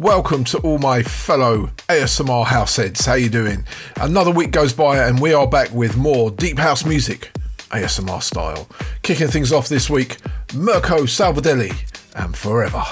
welcome to all my fellow ASMR house heads. How you doing? Another week goes by and we are back with more deep house music, ASMR style. Kicking things off this week, Mirko Salvadelli and Forever.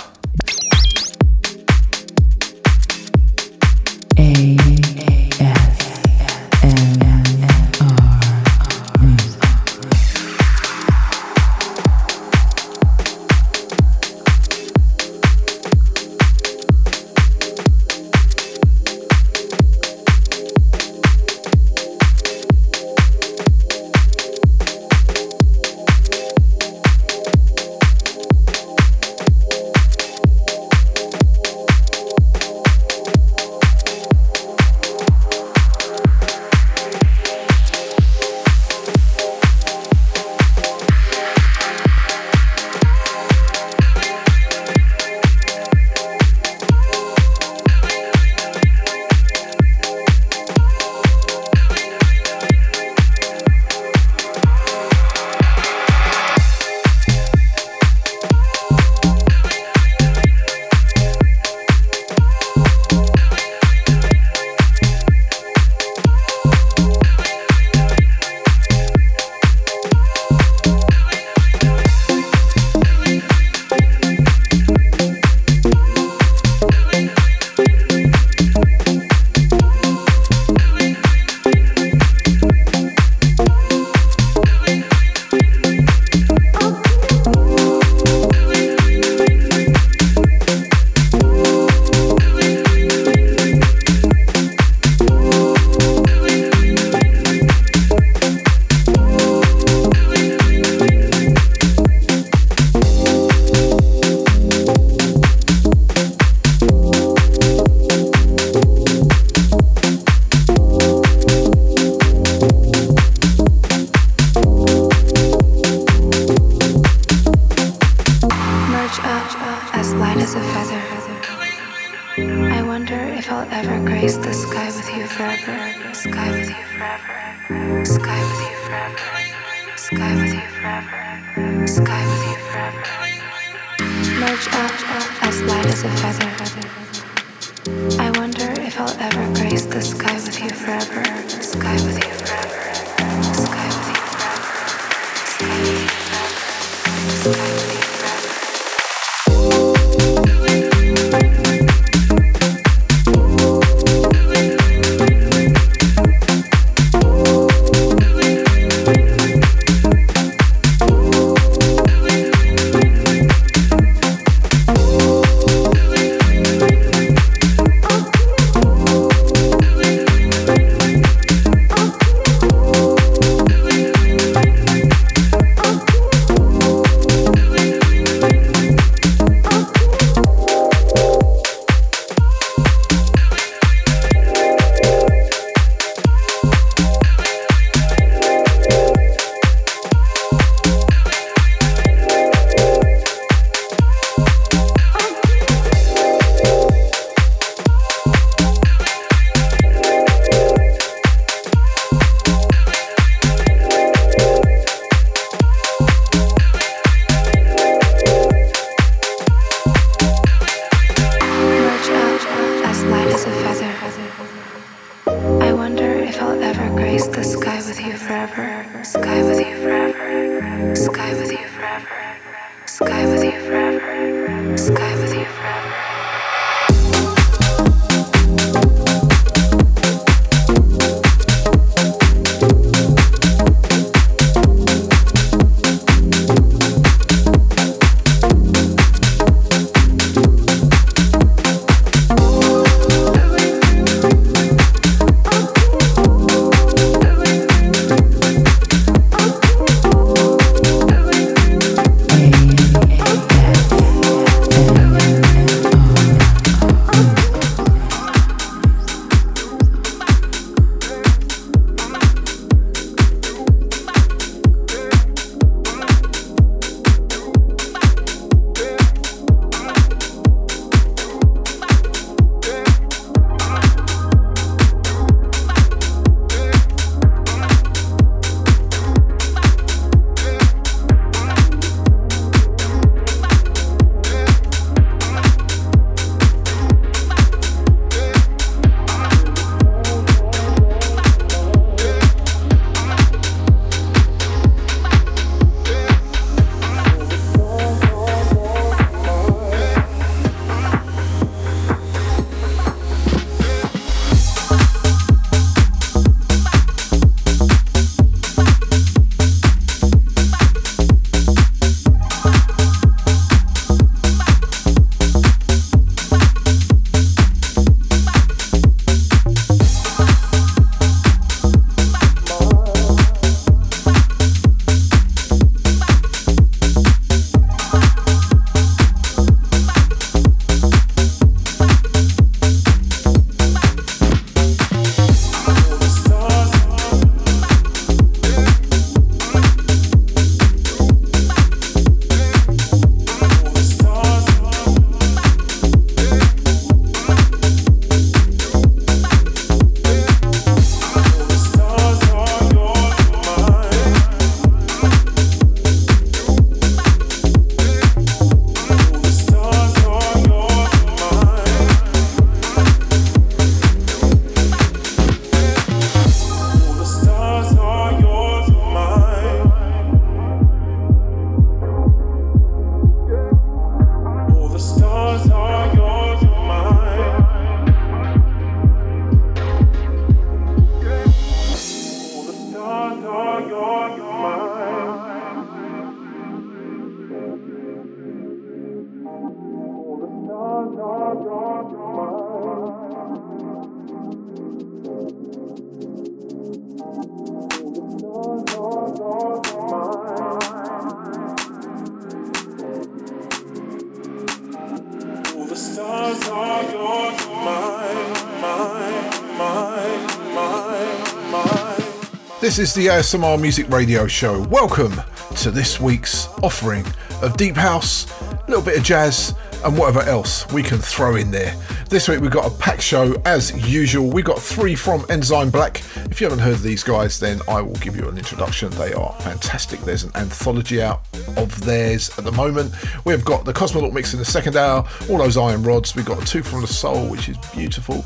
This is the ASMR Music Radio Show. Welcome to this week's offering of Deep House, a little bit of jazz, and whatever else we can throw in there. This week we've got a packed show as usual. We got three from Enzyme Black. If you haven't heard of these guys, then I will give you an introduction. They are fantastic. There's an anthology out of theirs at the moment. We've got the Cosmonaut mix in the second hour, all those iron rods. We've got two from the soul, which is beautiful.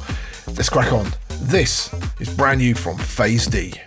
Let's crack on. This is brand new from Phase D.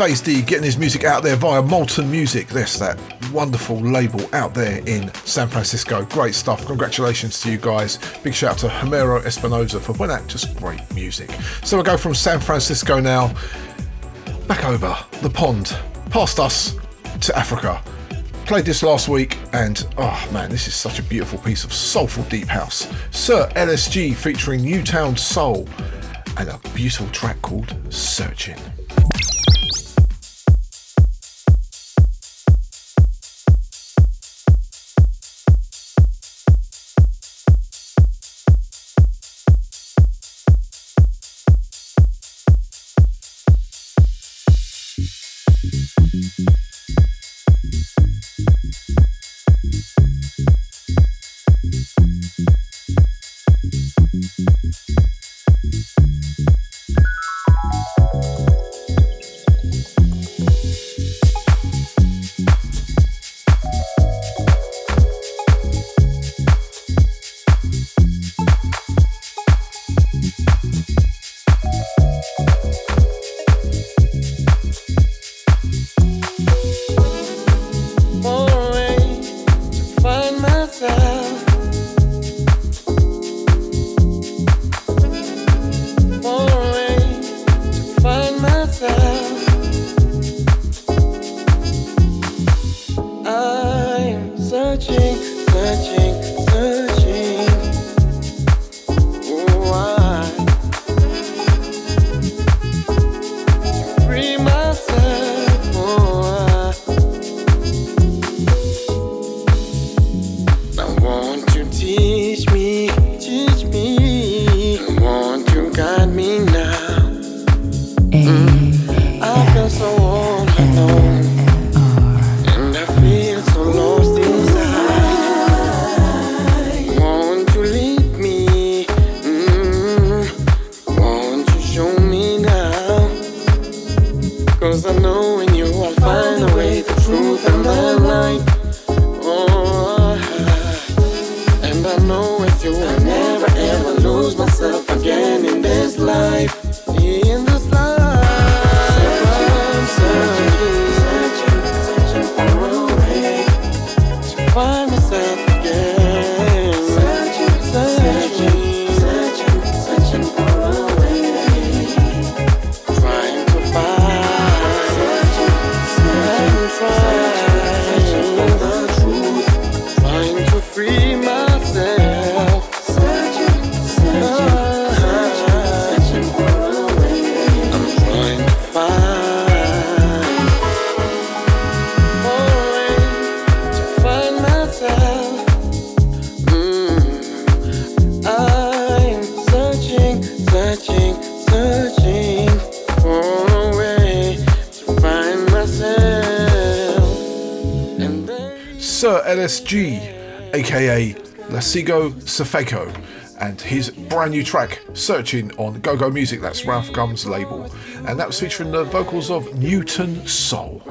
Phase D getting his music out there via Moulton Music. This, that wonderful label out there in San Francisco. Great stuff. Congratulations to you guys. Big shout out to Homero Espinosa for putting out just great music. So we'll go from San Francisco now back over the pond, past us to Africa. Played this last week and oh man, this is such a beautiful piece of soulful deep house. Sir LSG featuring Newtown Soul and a beautiful track called Searching. LSG, aka Lasigo Safeko, and his brand new track, Searching, on Go Go Music, that's Ralf GUM's label. And that was featuring the vocals of Newton Soul.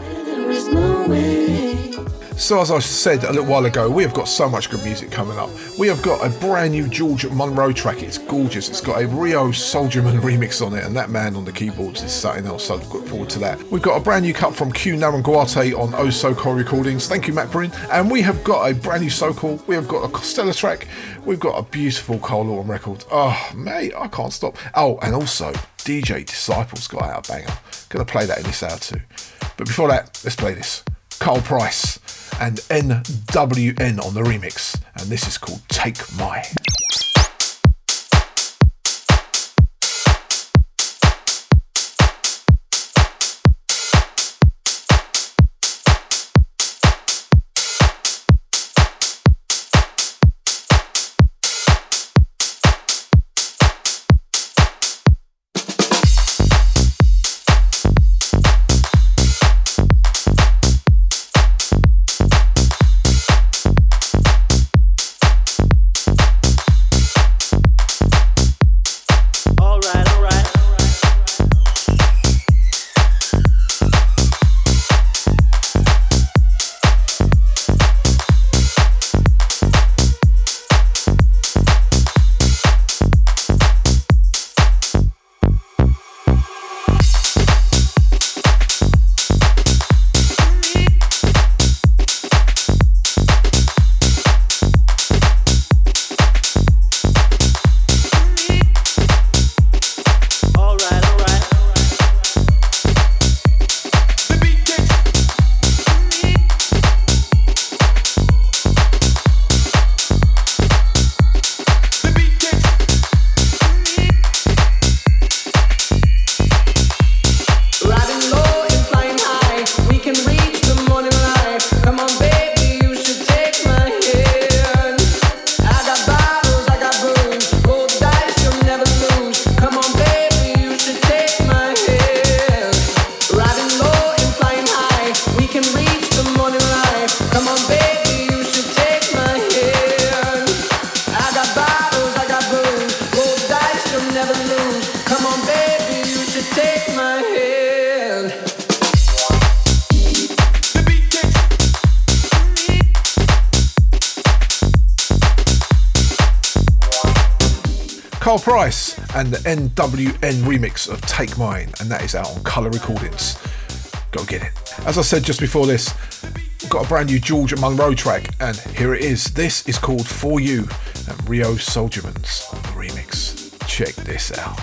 So, as I said a little while ago, we have got so much good music coming up. We have got a brand new George Monroe track. It's gorgeous. It's got a Rio Soldierman remix on it, and that man on the keyboards is something else. So, forward to that. We've got a brand new cut from Q Naranguate on So Cool Recordings. Thank you, Matt Brin. And we have got a brand new Sokol. We have got a Costello track. We've got a beautiful Cole Autumn record. Oh, mate, I can't stop. Oh, and also DJ Disciples got out a banger. Gonna play that in this hour too. But before that, let's play this. Carl Price and NWN on the remix, and this is called Take My. NWN remix of Take Mine, and that is out on Colour Recordings. Go get it. As I said just before this, got a brand new George Monroe track, and here it is. This is called For You and Rio Soldierman's remix. Check this out.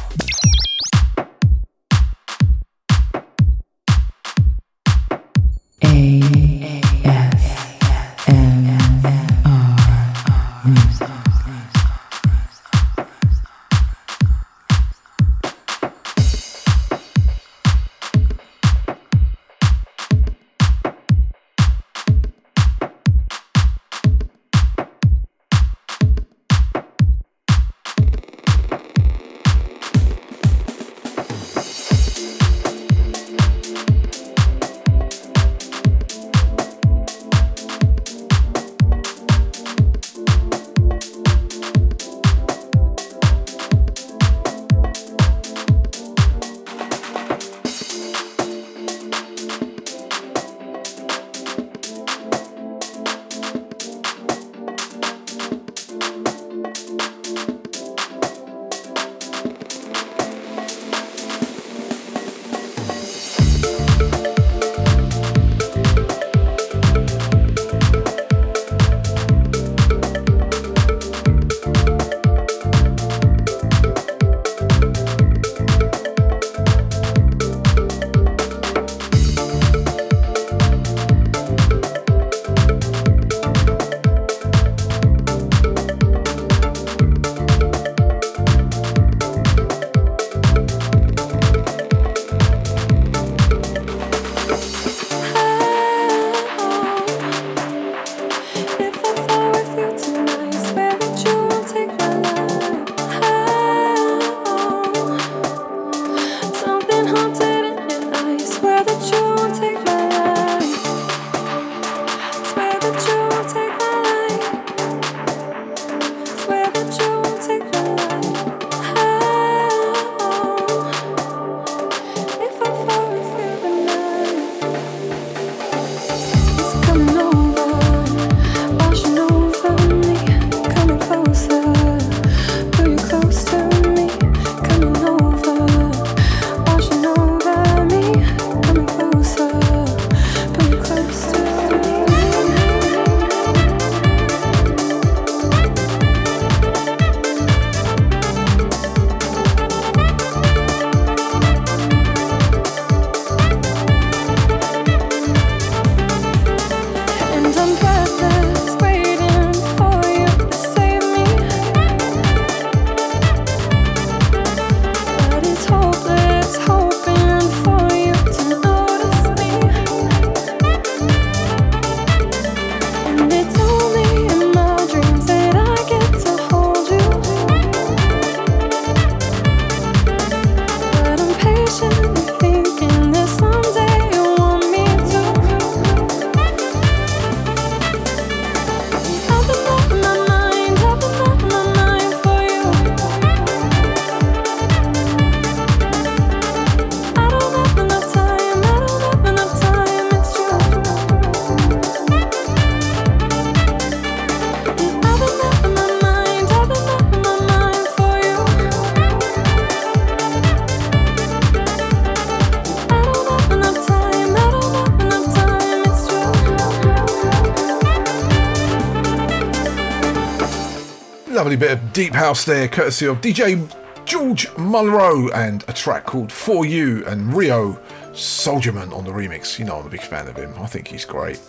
Lovely bit of deep house there, courtesy of DJ George Monroe and a track called For You and Rio Soldierman on the remix. You know, I'm a big fan of him. I think he's great.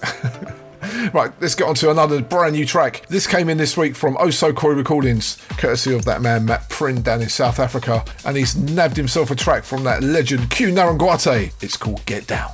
right, let's get on to another brand new track. This came in this week from Oso So Coy Recordings, courtesy of that man Matt Prin down in South Africa, and he's nabbed himself a track from that legend Q Narangwate. It's called Get Down.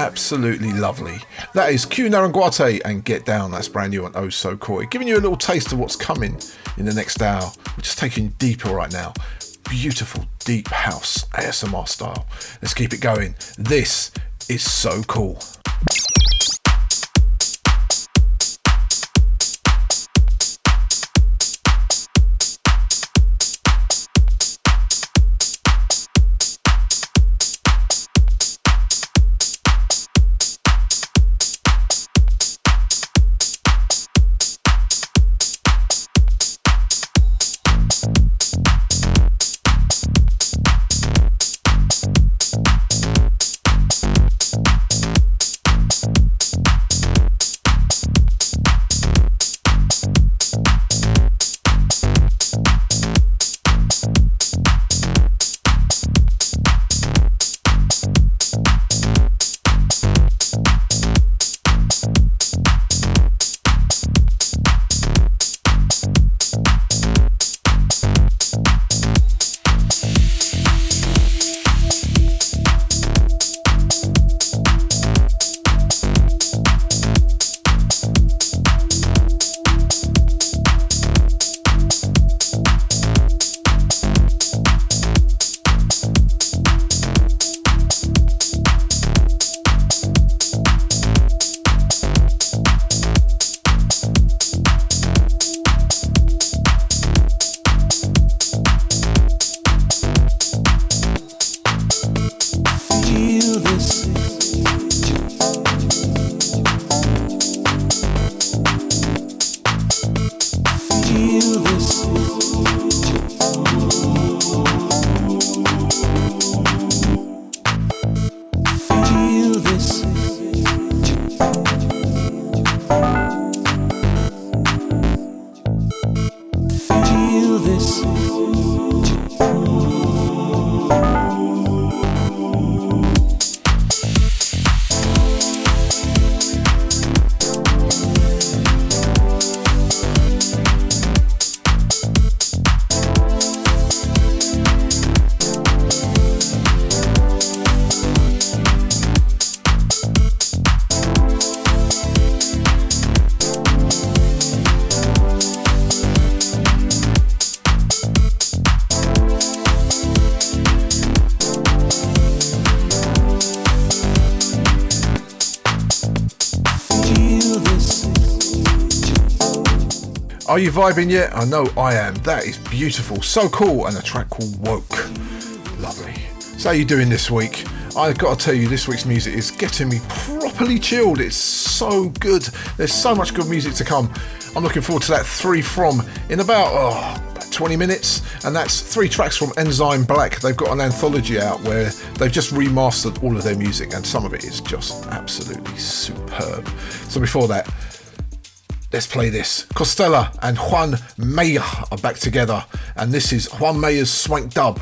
Absolutely lovely. That is Q Narangwate and Get Down. That's brand new on Oh So Coy. Giving you a little taste of what's coming in the next hour. We're just taking deeper right now. Beautiful deep house ASMR style. Let's keep it going. This is so cool. Are you vibing yet? I know I am. That is beautiful. So cool. And a track called Woke. Lovely. So how you doing this week? I've got to tell you, this week's music is getting me properly chilled. It's so good. There's so much good music to come. I'm looking forward to that three from in about oh, 20 minutes, and that's three tracks from Enzyme Black. They've got an anthology out where they've just remastered all of their music, and some of it is just absolutely superb. So before that, let's play this. Costella and Juan Mayer are back together, and this is Juan Mayer's swank dub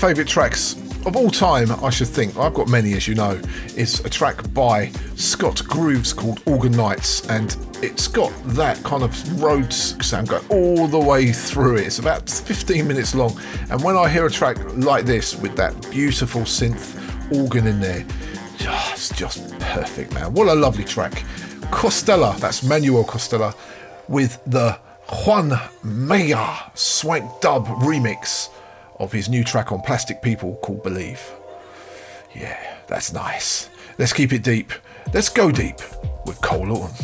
favourite tracks of all time, I should think, I've got many as you know, is a track by Scott Grooves called Organ Nights, and it's got that kind of Rhodes sound going all the way through it. It's about 15 minutes long, and when I hear a track like this with that beautiful synth organ in there, it's just perfect, man. What a lovely track. Costella, that's Manuel Costella, with the Juan Mayer Swank Dub remix of his new track on Plastic People called Believe. Yeah, that's nice. Let's keep it deep. Let's go deep with Cole Lawton.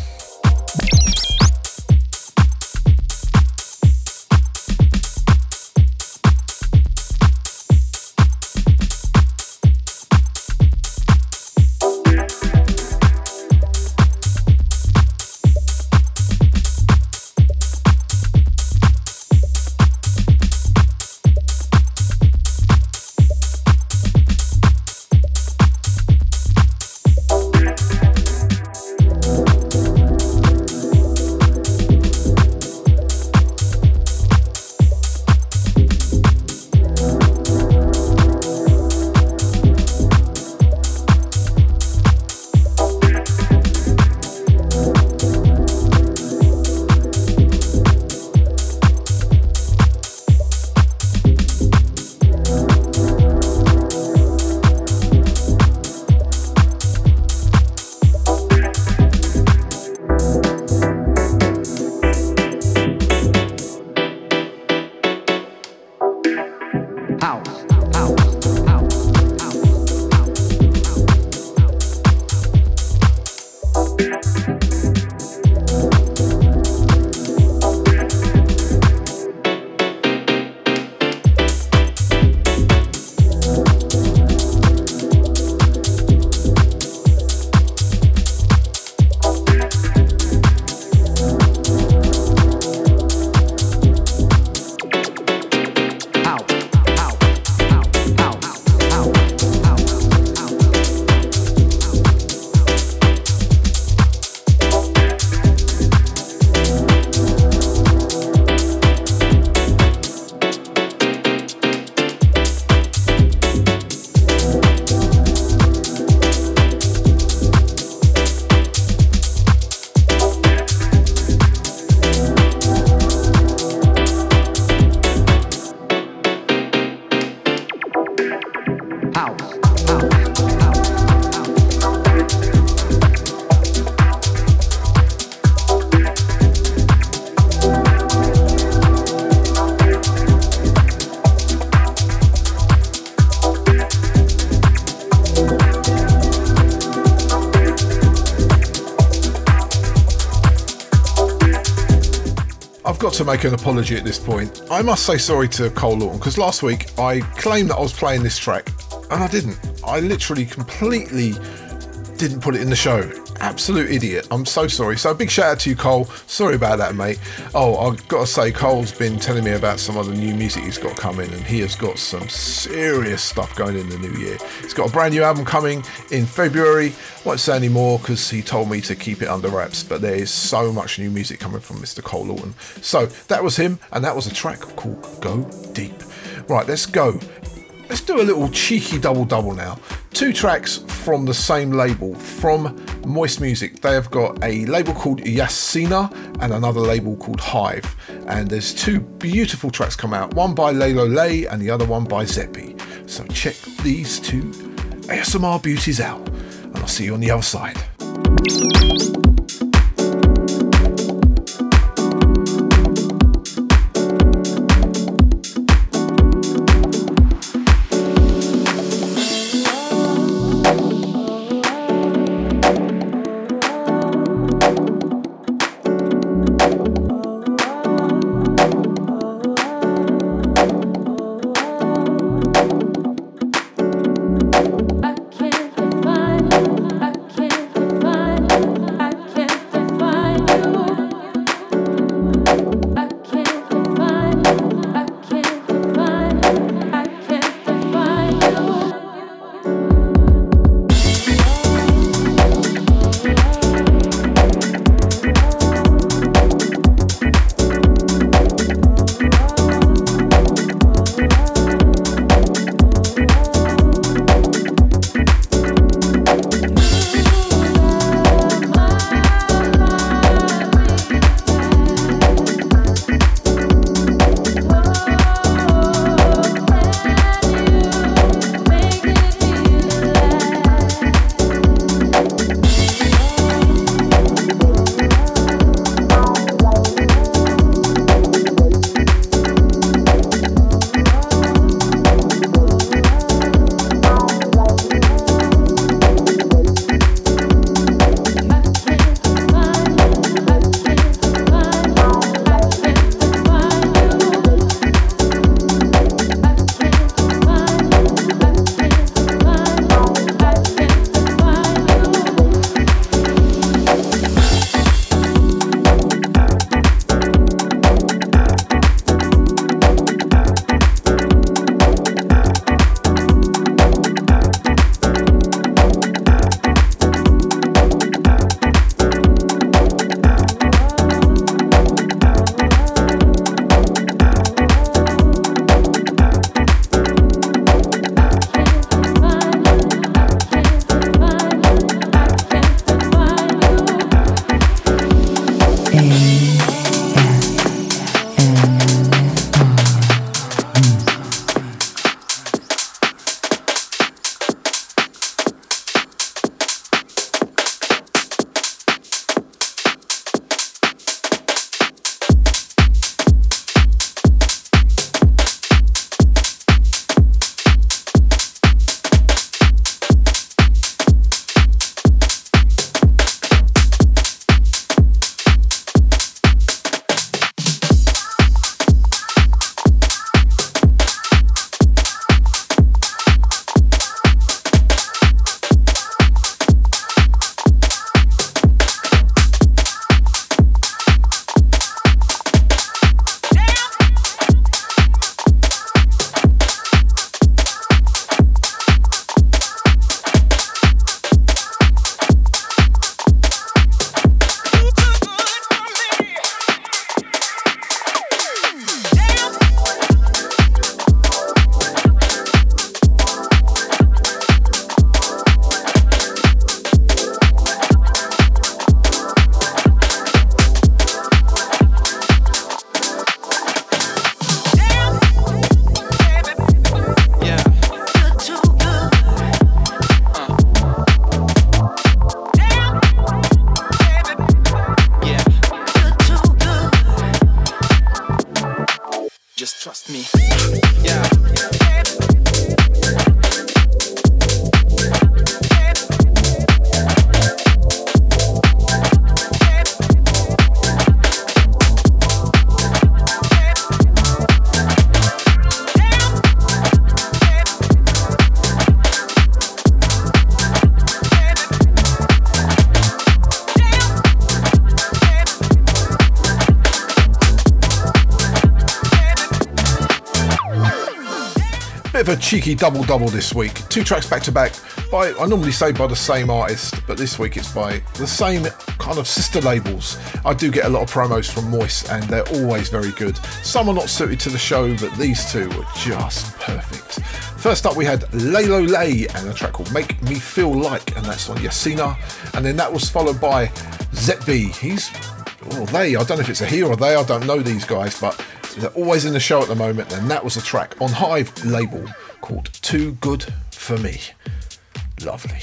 To make an apology at this point. I must say sorry to Cole Lawton because last week I claimed that I was playing this track and I didn't. I literally completely didn't put it in the show. Absolute idiot. I'm so sorry. So big shout out to you, Cole. Sorry about that, mate. Oh, I've got to say, Cole's been telling me about some of the new music he's got coming, and he has got some serious stuff going in the new year. He's got a brand new album coming in February. Won't say any more because he told me to keep it under wraps, but there is so much new music coming from Mr. Cole Lawton. So that was him, and that was a track called Go Deep. Right, let's go. Let's do a little cheeky double double now. Two tracks from the same label, from Moist Music. They have got a label called Yasina and another label called Hive. And there's two beautiful tracks come out, one by Lalo Lay and the other one by Zeppi. So check these two ASMR beauties out, and I'll see you on the other side. Cheeky double double this week. Two tracks back to back by, I normally say by the same artist, but this week it's by the same kind of sister labels. I do get a lot of promos from Moist and they're always very good. Some are not suited to the show, but these two were just perfect. First up, we had Lalo Lay and a track called Make Me Feel Like, and that's on Yasina. And then that was followed by Zetb. He's, or they, I don't know if it's a he or they, I don't know these guys, but they're always in the show at the moment, and that was a track on Hive label Too Good for Me. Lovely.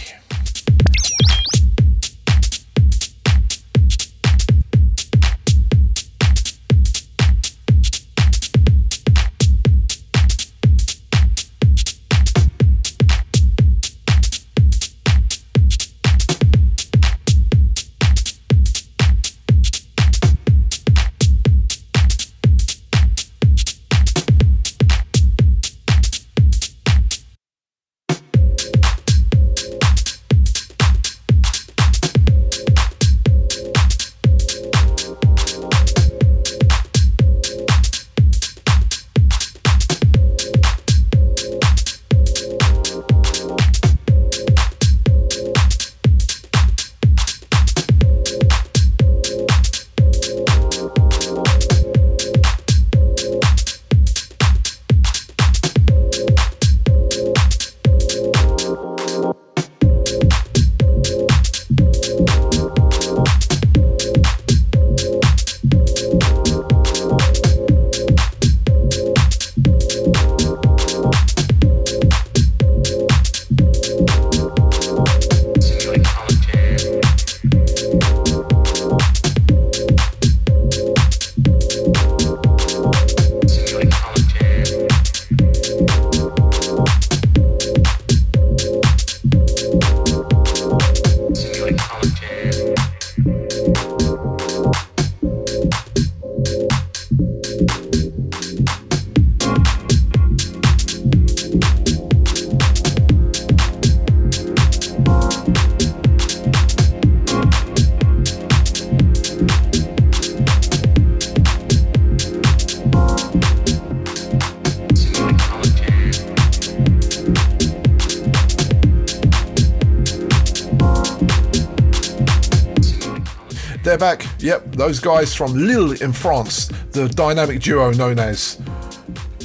Those guys from Lille in France, the dynamic duo known as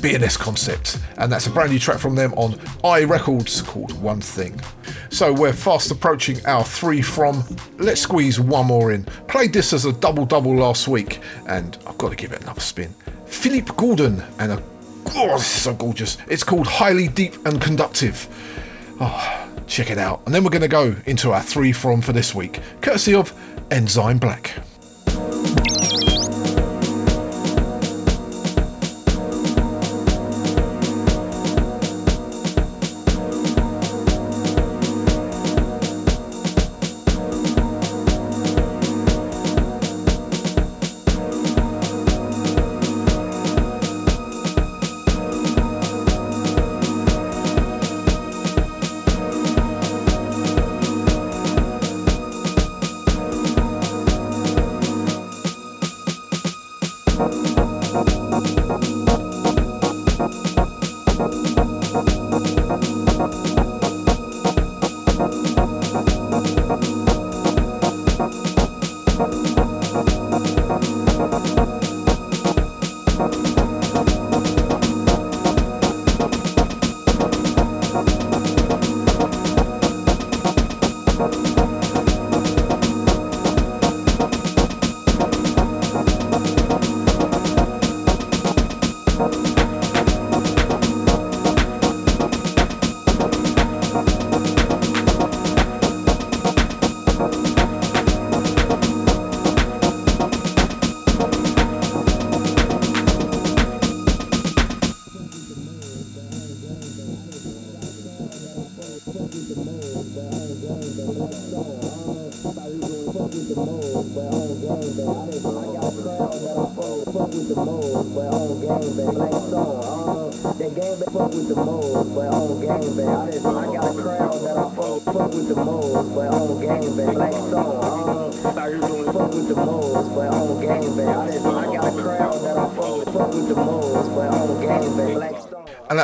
BNS Concept. And that's a brand new track from them on I Records called One Thing. So we're fast approaching our three from. Let's squeeze one more in. Played this as a double double last week, and I've got to give it another spin. Felipe Gordon and a. Oh, this is so gorgeous. It's called Highly Deep and Conductive. Oh, check it out. And then we're going to go into our three from for this week, courtesy of Enzyme Black.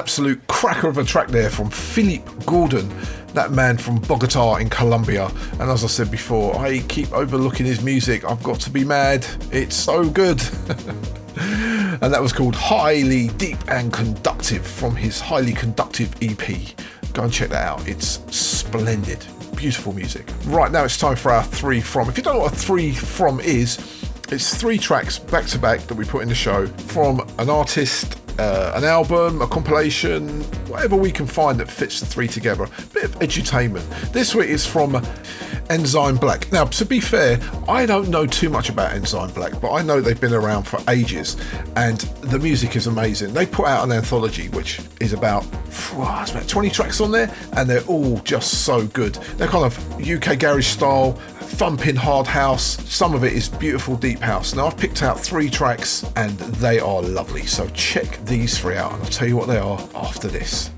Absolute cracker of a track there from Felipe Gordon, that man from Bogota in Colombia. And as I said before, I keep overlooking his music. I've got to be mad. It's so good. and that was called Highly Deep and Conductive from his Highly Conductive EP. Go and check that out. It's splendid. Beautiful music. Right now it's time for our three from. If you don't know what a three from is, it's three tracks back to back that we put in the show from an artist uh, an album, a compilation, whatever we can find that fits the three together. A bit of edutainment. This week is from Enzyme Black. Now, to be fair, I don't know too much about Enzyme Black, but I know they've been around for ages and the music is amazing. They put out an anthology which is about, oh, about 20 tracks on there and they're all just so good. They're kind of UK garage style, thumping hard house. Some of it is beautiful deep house. Now, I've picked out three tracks and they are lovely. So check these three out and I'll tell you what they are after this.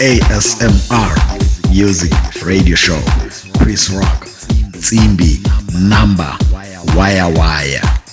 ASMR Music Radio Show. Chris Rock, Simbi, Number, Wire Wire.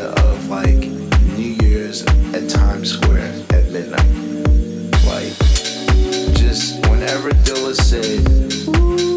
Of like New Year's at Times Square at midnight. Like just whenever Dilla said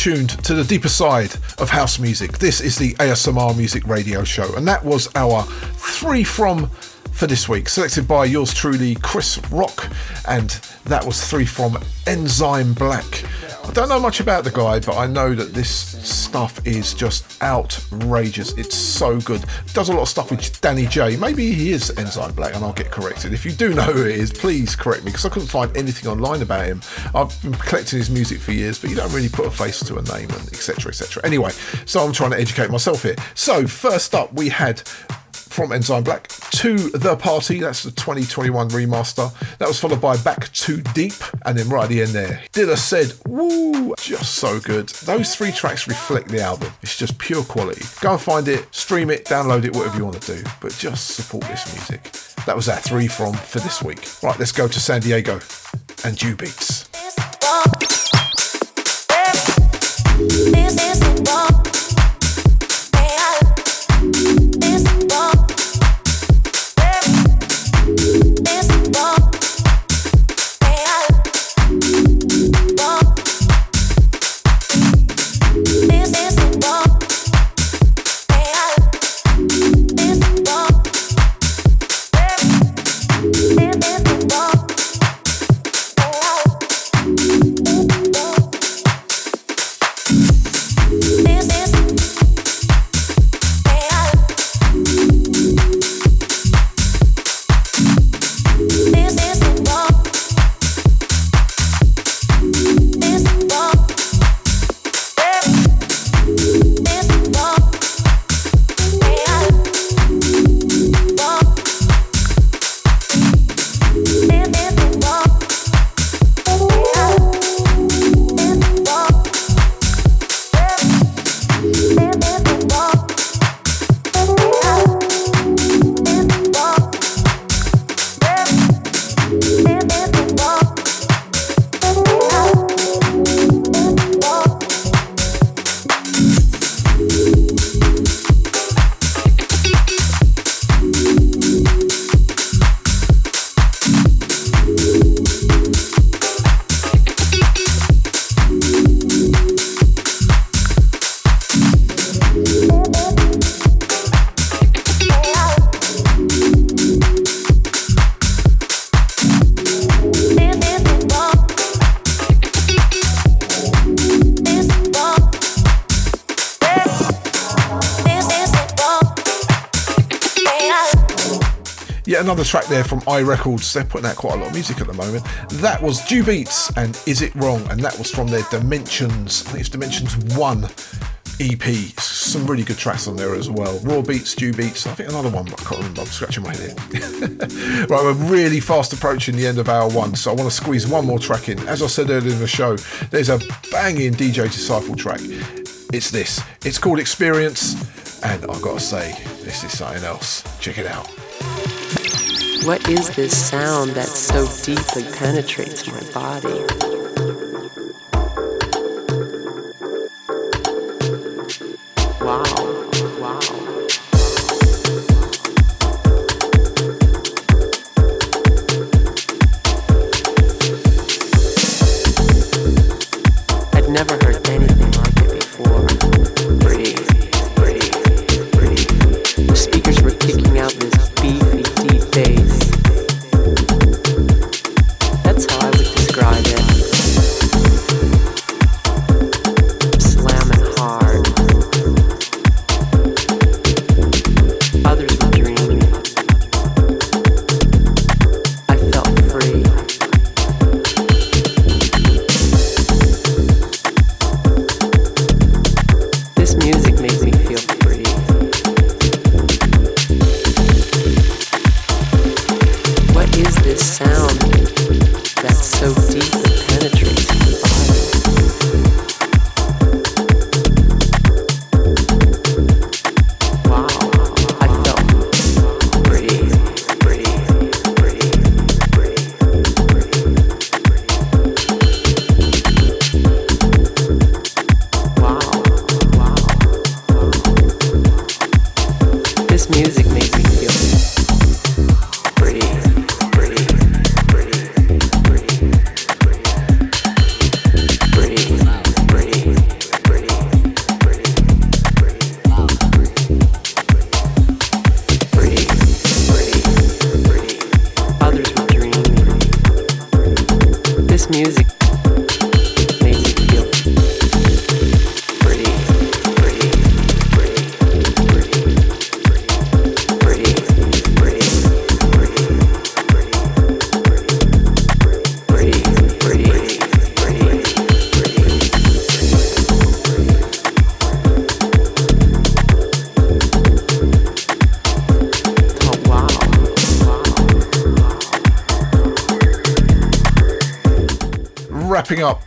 tuned to the deeper side of house music. This is the ASMR Music Radio Show, and that was our three from for this week, selected by yours truly, Chris Rock, and that was three from Enzyme Black. I don't know much about the guy, but I know that this stuff is just outrageous. It's so good. Does a lot of stuff with Danny J. Maybe he is Enzyme Black, and I'll get corrected. If you do know who it is, please correct me because I couldn't find anything online about him. I've been collecting his music for years, but you don't really put a face to a name and etc. etc. Anyway, so I'm trying to educate myself here. So first up, we had from Enzyme Black to The Party. That's the 2021 remaster. That was followed by Back Too Deep, and then right at the end there, Dilla said, Woo, just so good. Those three tracks reflect the album. It's just pure quality. Go and find it, stream it, download it, whatever you want to do, but just support this music. That was our three from for this week. Right, let's go to San Diego and Dew Beats. There from iRecords. They're putting out quite a lot of music at the moment. That was Dew Beats and Is It Wrong? And that was from their Dimensions, I think it's Dimensions 1 EP. Some really good tracks on there as well. Raw Beats, Dew Beats, I think another one, I can't remember, I'm scratching my head right, we're really fast approaching the end of hour one, so I want to squeeze one more track in. As I said earlier in the show, there's a banging DJ Disciple track. It's this. It's called Experience, and I've got to say, this is something else. Check it out. What is this sound that so deeply penetrates my body?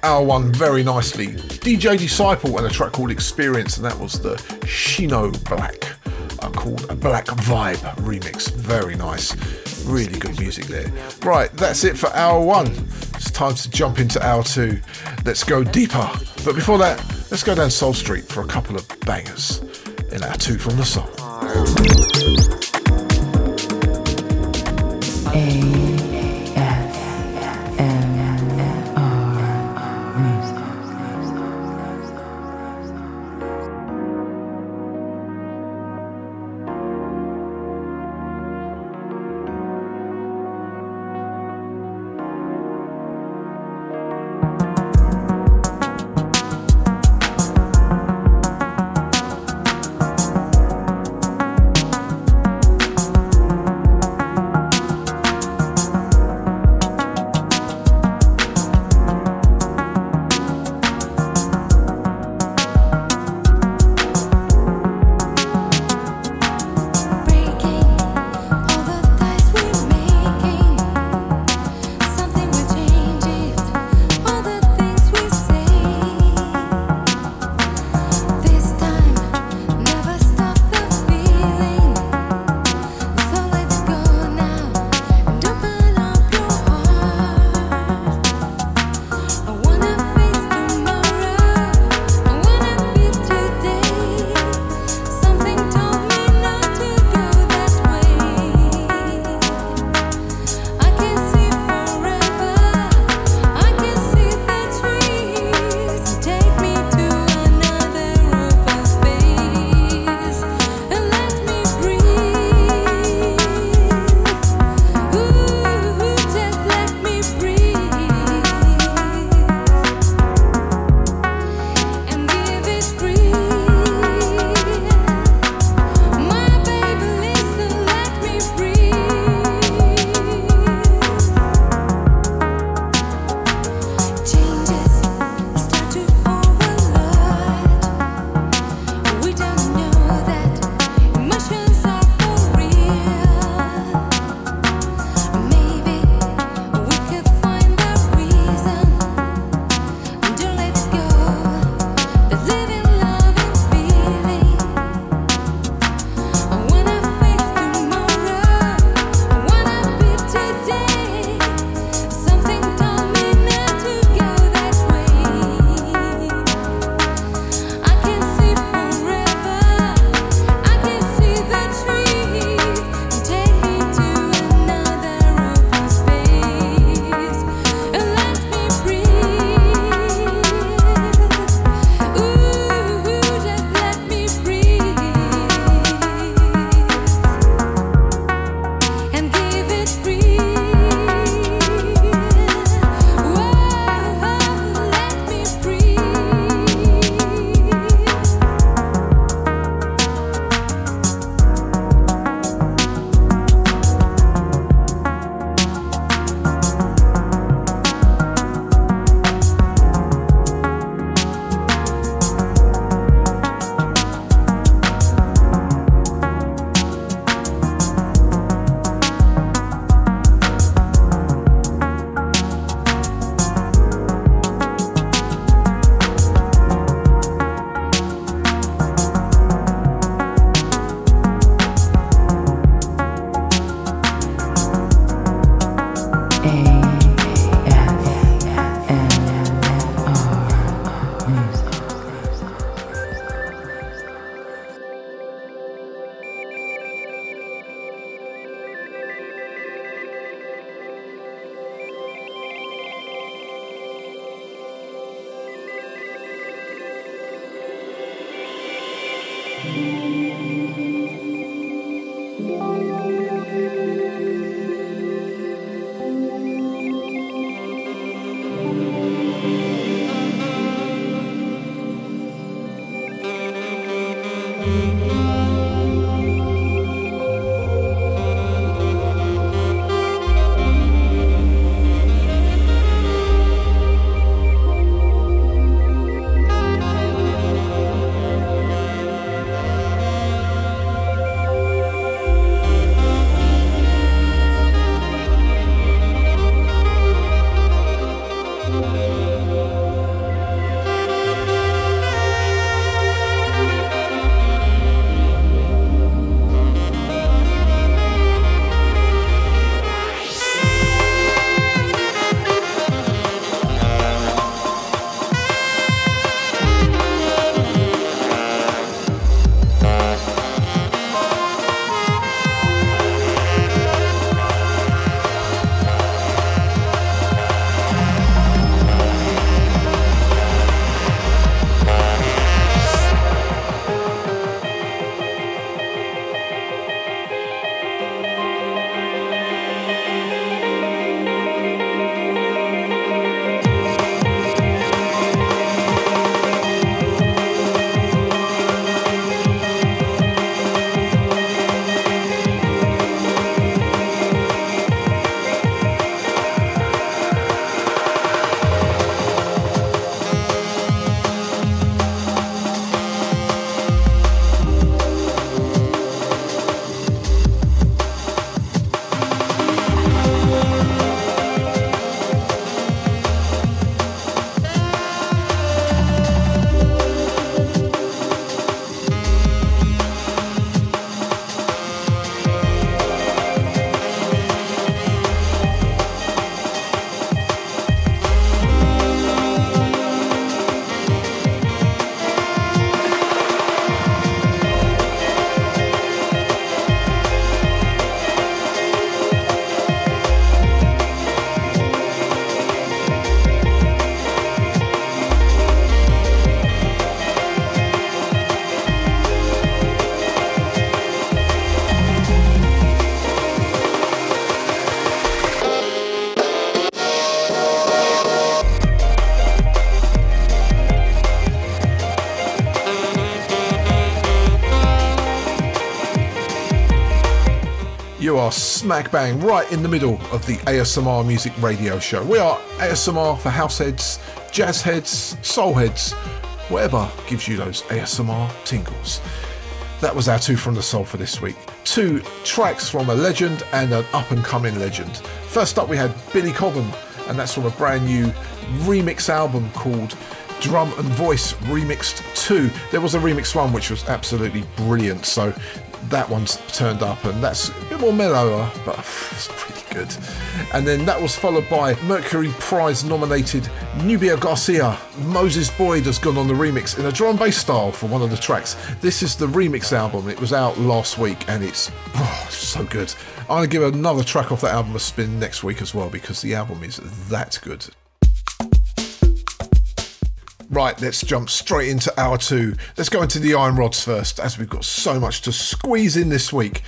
Hour one very nicely. DJ Disciple and a track called Experience, and that was the Shino Black, uh, called a Black Vibe remix. Very nice. Really good music there. Right, that's it for hour one. It's time to jump into hour two. Let's go deeper. But before that, let's go down Soul Street for a couple of bangers in hour two from the soul. A are smack bang right in the middle of the ASMR Music Radio Show. We are ASMR for house heads, jazz heads, soul heads, whatever gives you those ASMR tingles. That was our two from the soul for this week. Two tracks from a legend and an up and coming legend. First up, we had Billy Cobham, and that's from a brand new remix album called Drum and Voice Remixed 2. There was a remix one which was absolutely brilliant, so that one's turned up, and that's a bit more mellower, but it's pretty good. And then that was followed by Mercury Prize nominated Nubia Garcia. Moses Boyd has gone on the remix in a drum and bass style for one of the tracks. This is the remix album. It was out last week, and it's oh, so good. I'm to give another track off that album a spin next week as well because the album is that good. Right, let's jump straight into hour two. Let's go into the iron rods first, as we've got so much to squeeze in this week.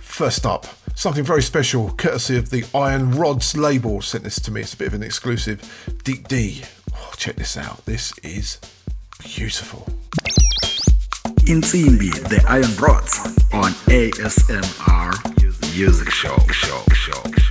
First up, something very special, courtesy of the Iron Rods label. Sent this to me, it's a bit of an exclusive. Deep D. Oh, check this out. This is beautiful. Insimbi, the Iron Rods on ASMR Music Show. Show. Show. Show.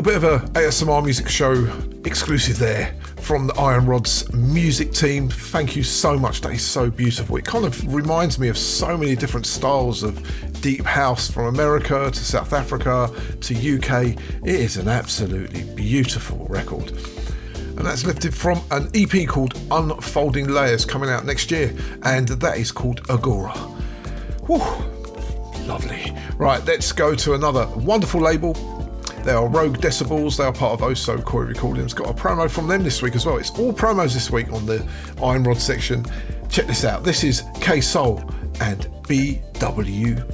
Little bit of a ASMR music show exclusive there from the Iron Rods music team. Thank you so much. That is so beautiful. It kind of reminds me of so many different styles of deep house from America to South Africa to UK. It is an absolutely beautiful record. And that's lifted from an EP called Unfolding Layers coming out next year, and that is called Agora. Whew, lovely. Right, let's go to another wonderful label. They are Rogue Decibels. They are part of Oso Koi Recordings. Got a promo from them this week as well. It's all promos this week on the Iron Rod section. Check this out. This is K Soul and BWD.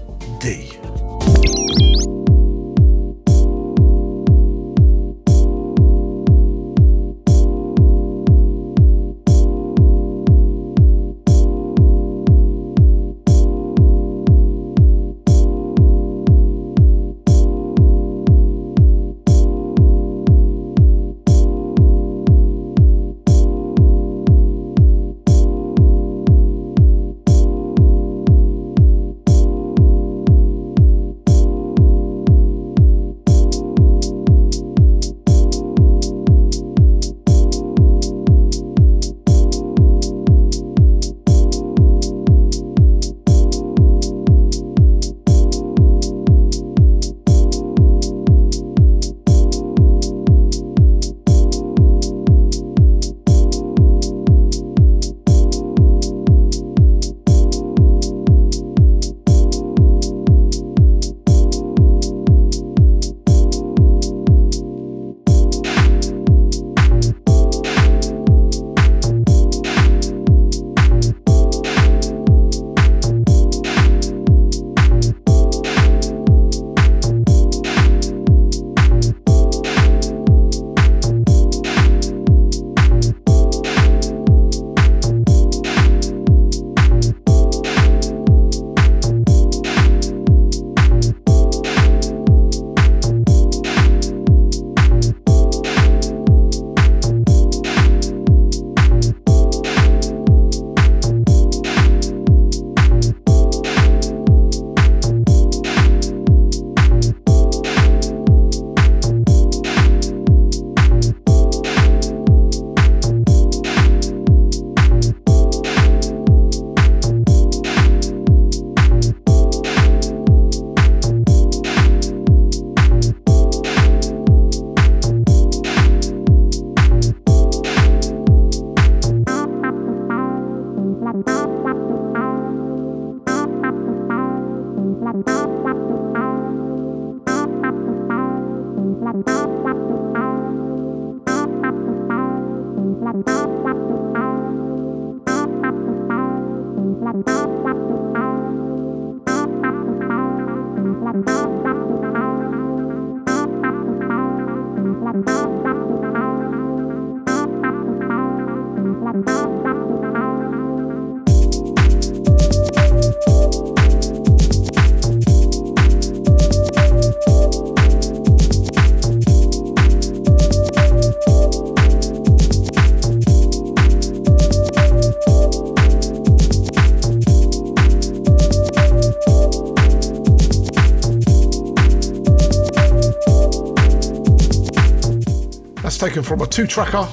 From a two tracker.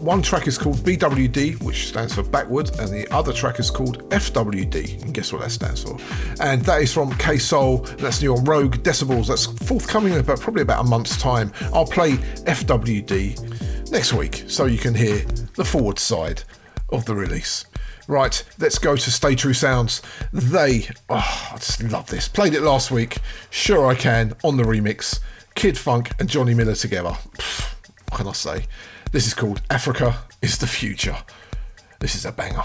One track is called BWD, which stands for backward, and the other track is called FWD. And guess what that stands for? And that is from K Soul. That's new on Rogue Decibels. That's forthcoming in about probably about a month's time. I'll play FWD next week so you can hear the forward side of the release. Right, let's go to Stay True Sounds. They, oh, I just love this. Played it last week. Sure, I can on the remix. Kid Fonque and Johnny Miller together. Pfft can I say? This is called Africa is the Future. This is a banger.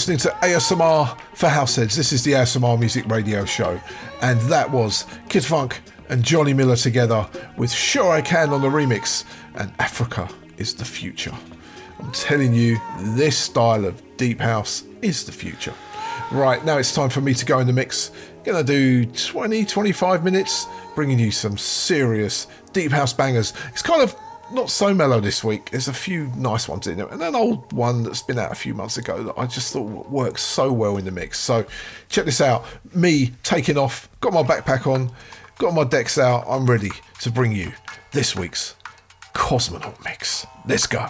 Listening to ASMR for Househeads. This is the ASMR Music Radio Show, and that was Kid Fonque and Johnny Miller together with Sure I Can on the remix, and Africa is the future. I'm telling you, this style of deep house is the future. Right, now it's time for me to go in the mix. Gonna do 20 25 minutes, bringing you some serious deep house bangers. It's kind of not so mellow this week. There's a few nice ones in there, and an old one that's been out a few months ago that I just thought works so well in the mix. So check this out. Me taking off, got my backpack on, got my decks out. I'm ready to bring you this week's Cosmonaut mix. Let's go.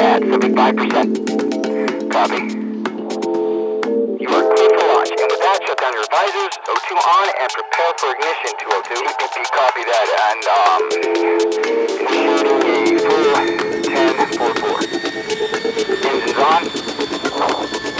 At 75%. Copy. You are clear for launch. And with that, shut down your visors, O2 on, and prepare for ignition, 202. EPP, copy that. And, um, initiating a full 10 4 4. Engines on.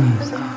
Isso.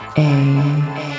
A.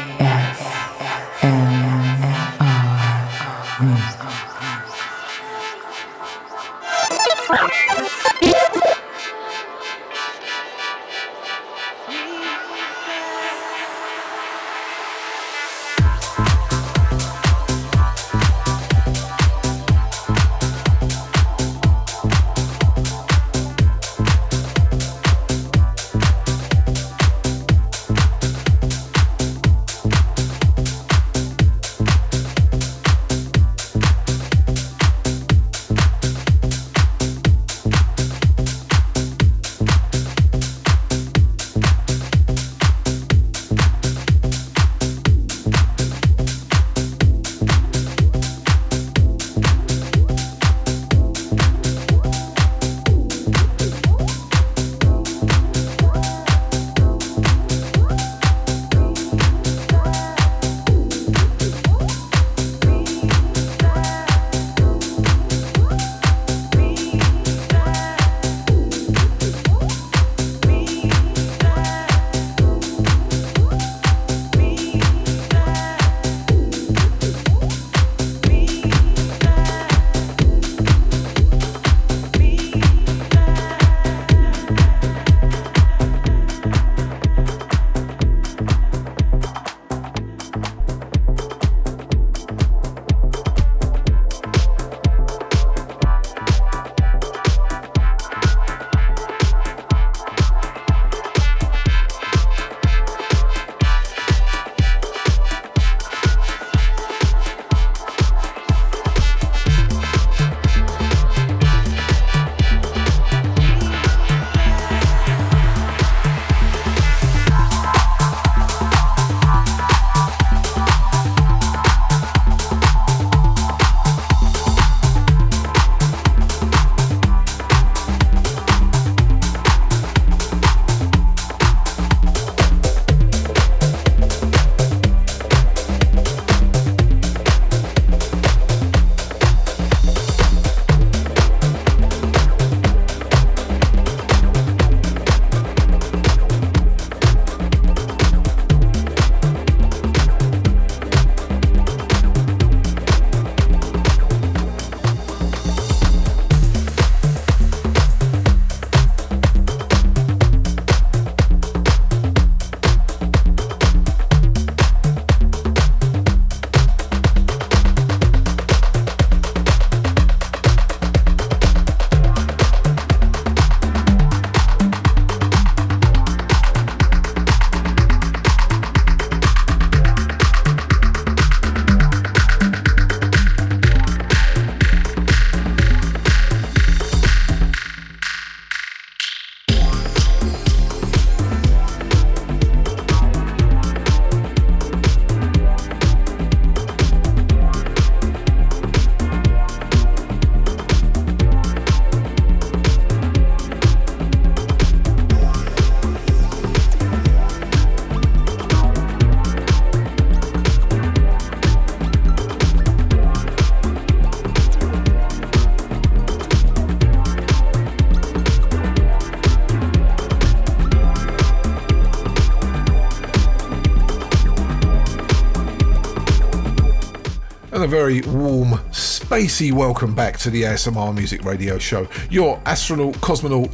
and a very warm, spacey welcome back to the ASMR Music Radio Show. Your astronaut, cosmonaut,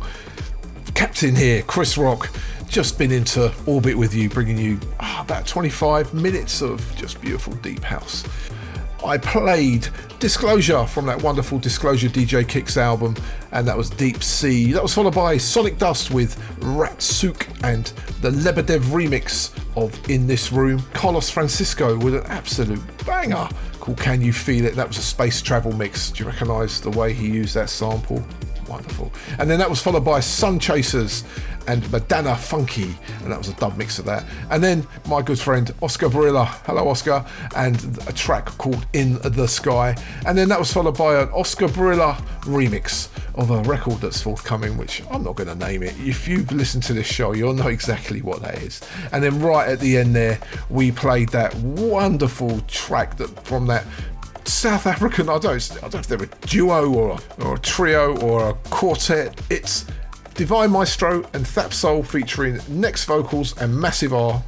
captain here, Chris Rock, just been into orbit with you, bringing you ah, about 25 minutes of just beautiful deep house. I played Disclosure from that wonderful Disclosure DJ Kicks album, and that was Deep Sea. That was followed by Sonic Dust with Ratsuk and the Lebedev remix of In This Room. Carlos Francisco with an absolute banger called Can You Feel It? That was a space travel mix. Do you recognise the way he used that sample? Wonderful. And then that was followed by Sun Chasers and Madonna Funky, and that was a dub mix of that. And then my good friend Oscar Barilla, hello Oscar, and a track called In the Sky. And then that was followed by an Oscar Barilla remix of a record that's forthcoming, which I'm not going to name it. If you've listened to this show, you'll know exactly what that is. And then right at the end there, we played that wonderful track that from that South African, I don't, I don't know if they're a duo or or a trio or a quartet. It's Divine Maestro and Thap Soul featuring Next Vocals and Massive R.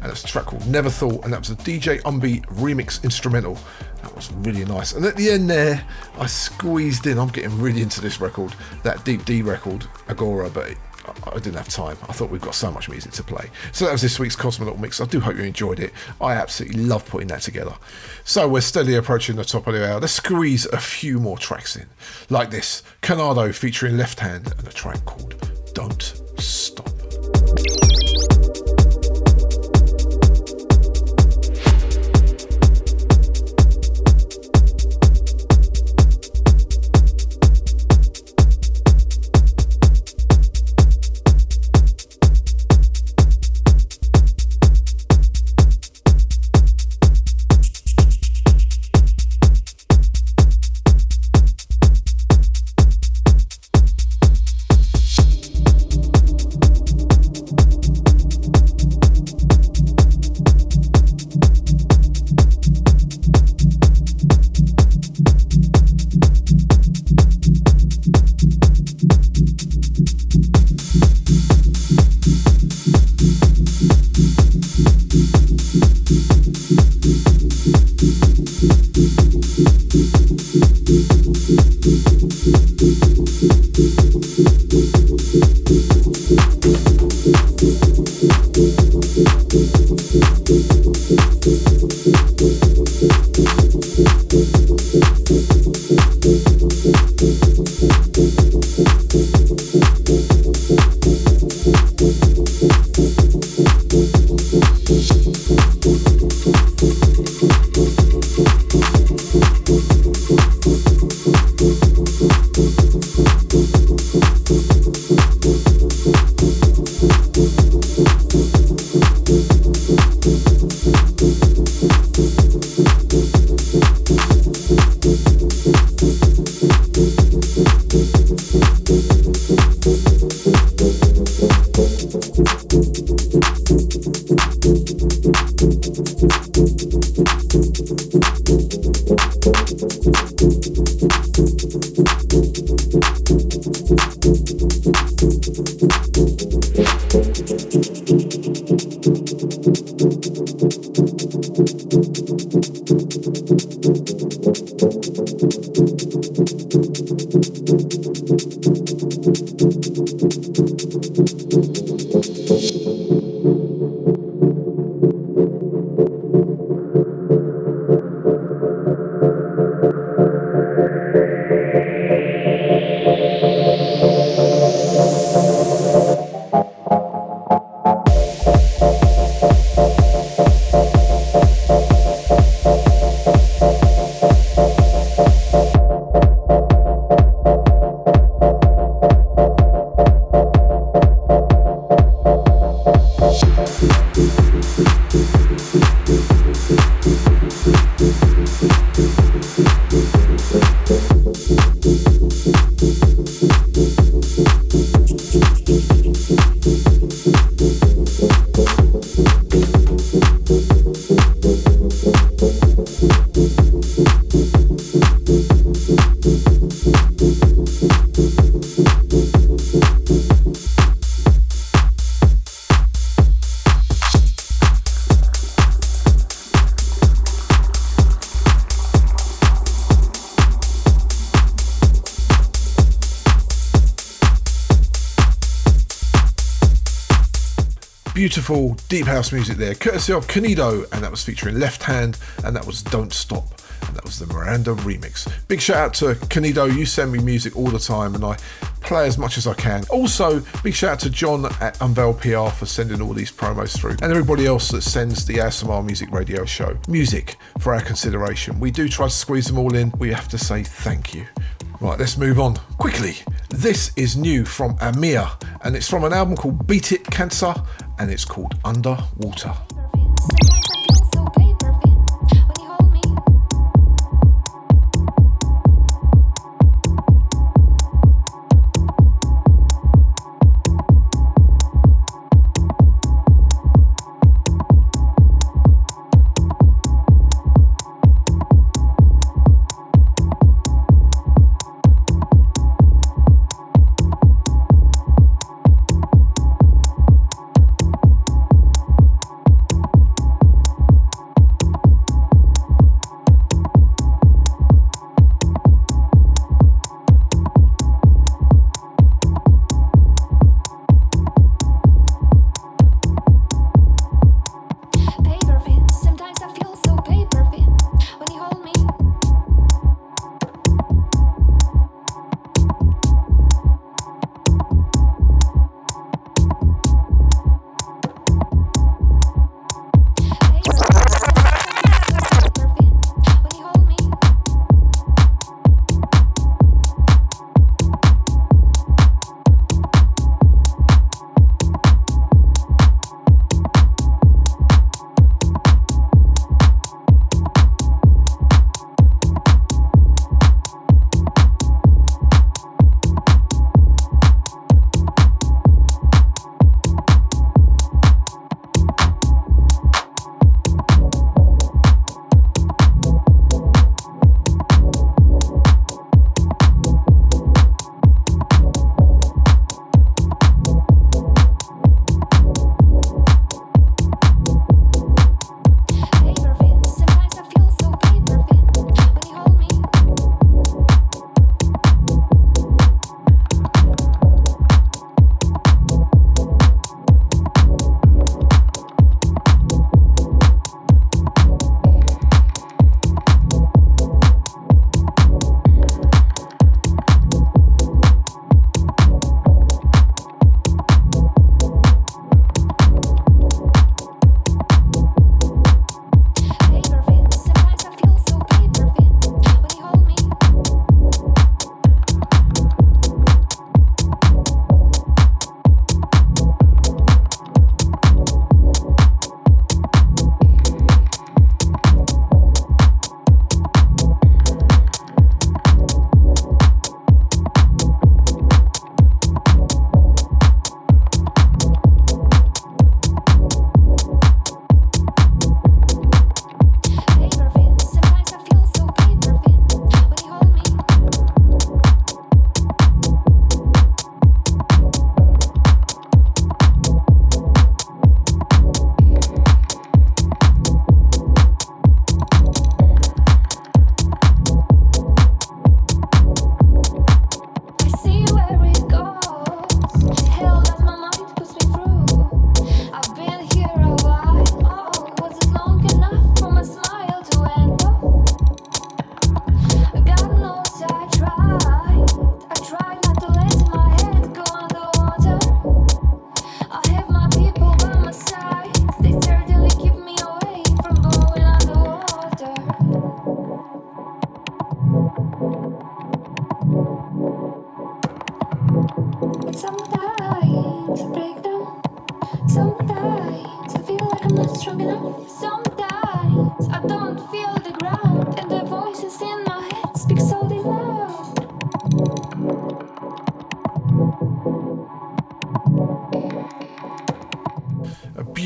And that's a track called Never Thought, and that was a DJ Umbi remix instrumental. That was really nice. And at the end there, I squeezed in, I'm getting really into this record, that Deep D record, Agora, but I didn't have time. I thought we've got so much music to play. So that was this week's Cosmonaut Mix. I do hope you enjoyed it. I absolutely love putting that together. So we're steadily approaching the top of the hour. Let's squeeze a few more tracks in. Like this Canado featuring Left Hand and a track called Don't Stop. Deep house music there, courtesy of Canido, and that was featuring Left Hand, and that was Don't Stop, and that was the Miranda remix. Big shout out to Canido, you send me music all the time, and I play as much as I can. Also, big shout out to John at Unveil PR for sending all these promos through, and everybody else that sends the ASMR Music Radio Show music for our consideration. We do try to squeeze them all in. We have to say thank you. Right, let's move on quickly. This is new from Amir, and it's from an album called Beat It Cancer, and it's called Underwater.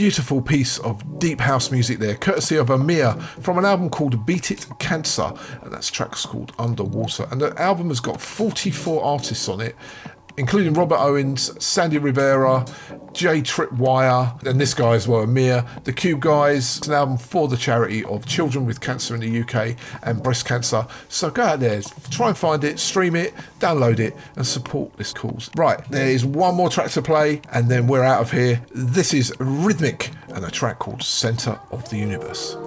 Beautiful piece of deep house music there, courtesy of Amir from an album called Beat It Cancer, and that's track's called Underwater. And the album has got 44 artists on it, including Robert Owens, Sandy Rivera, Jay Tripwire, and this guy as well, Amir. The Cube Guys, it's an album for the charity of children with cancer in the UK and breast cancer. So go out there, try and find it, stream it, download it, and support this cause. Right, there is one more track to play, and then we're out of here. This is Rhythmic and a track called Center of the Universe.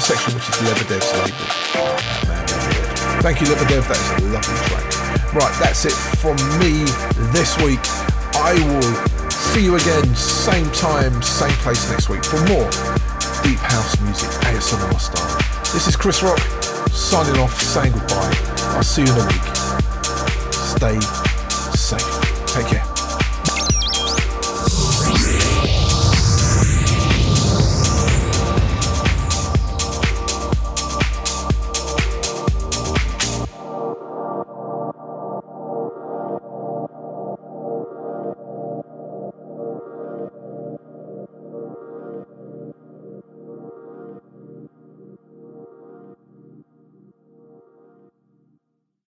On Section, which is Lebedev's label. Thank you, Lebedev. That is a lovely track. Right, that's it from me this week. I will see you again, same time, same place next week for more deep house music, ASMR style. This is Chris Rock signing off, saying goodbye. I'll see you in a week. Stay.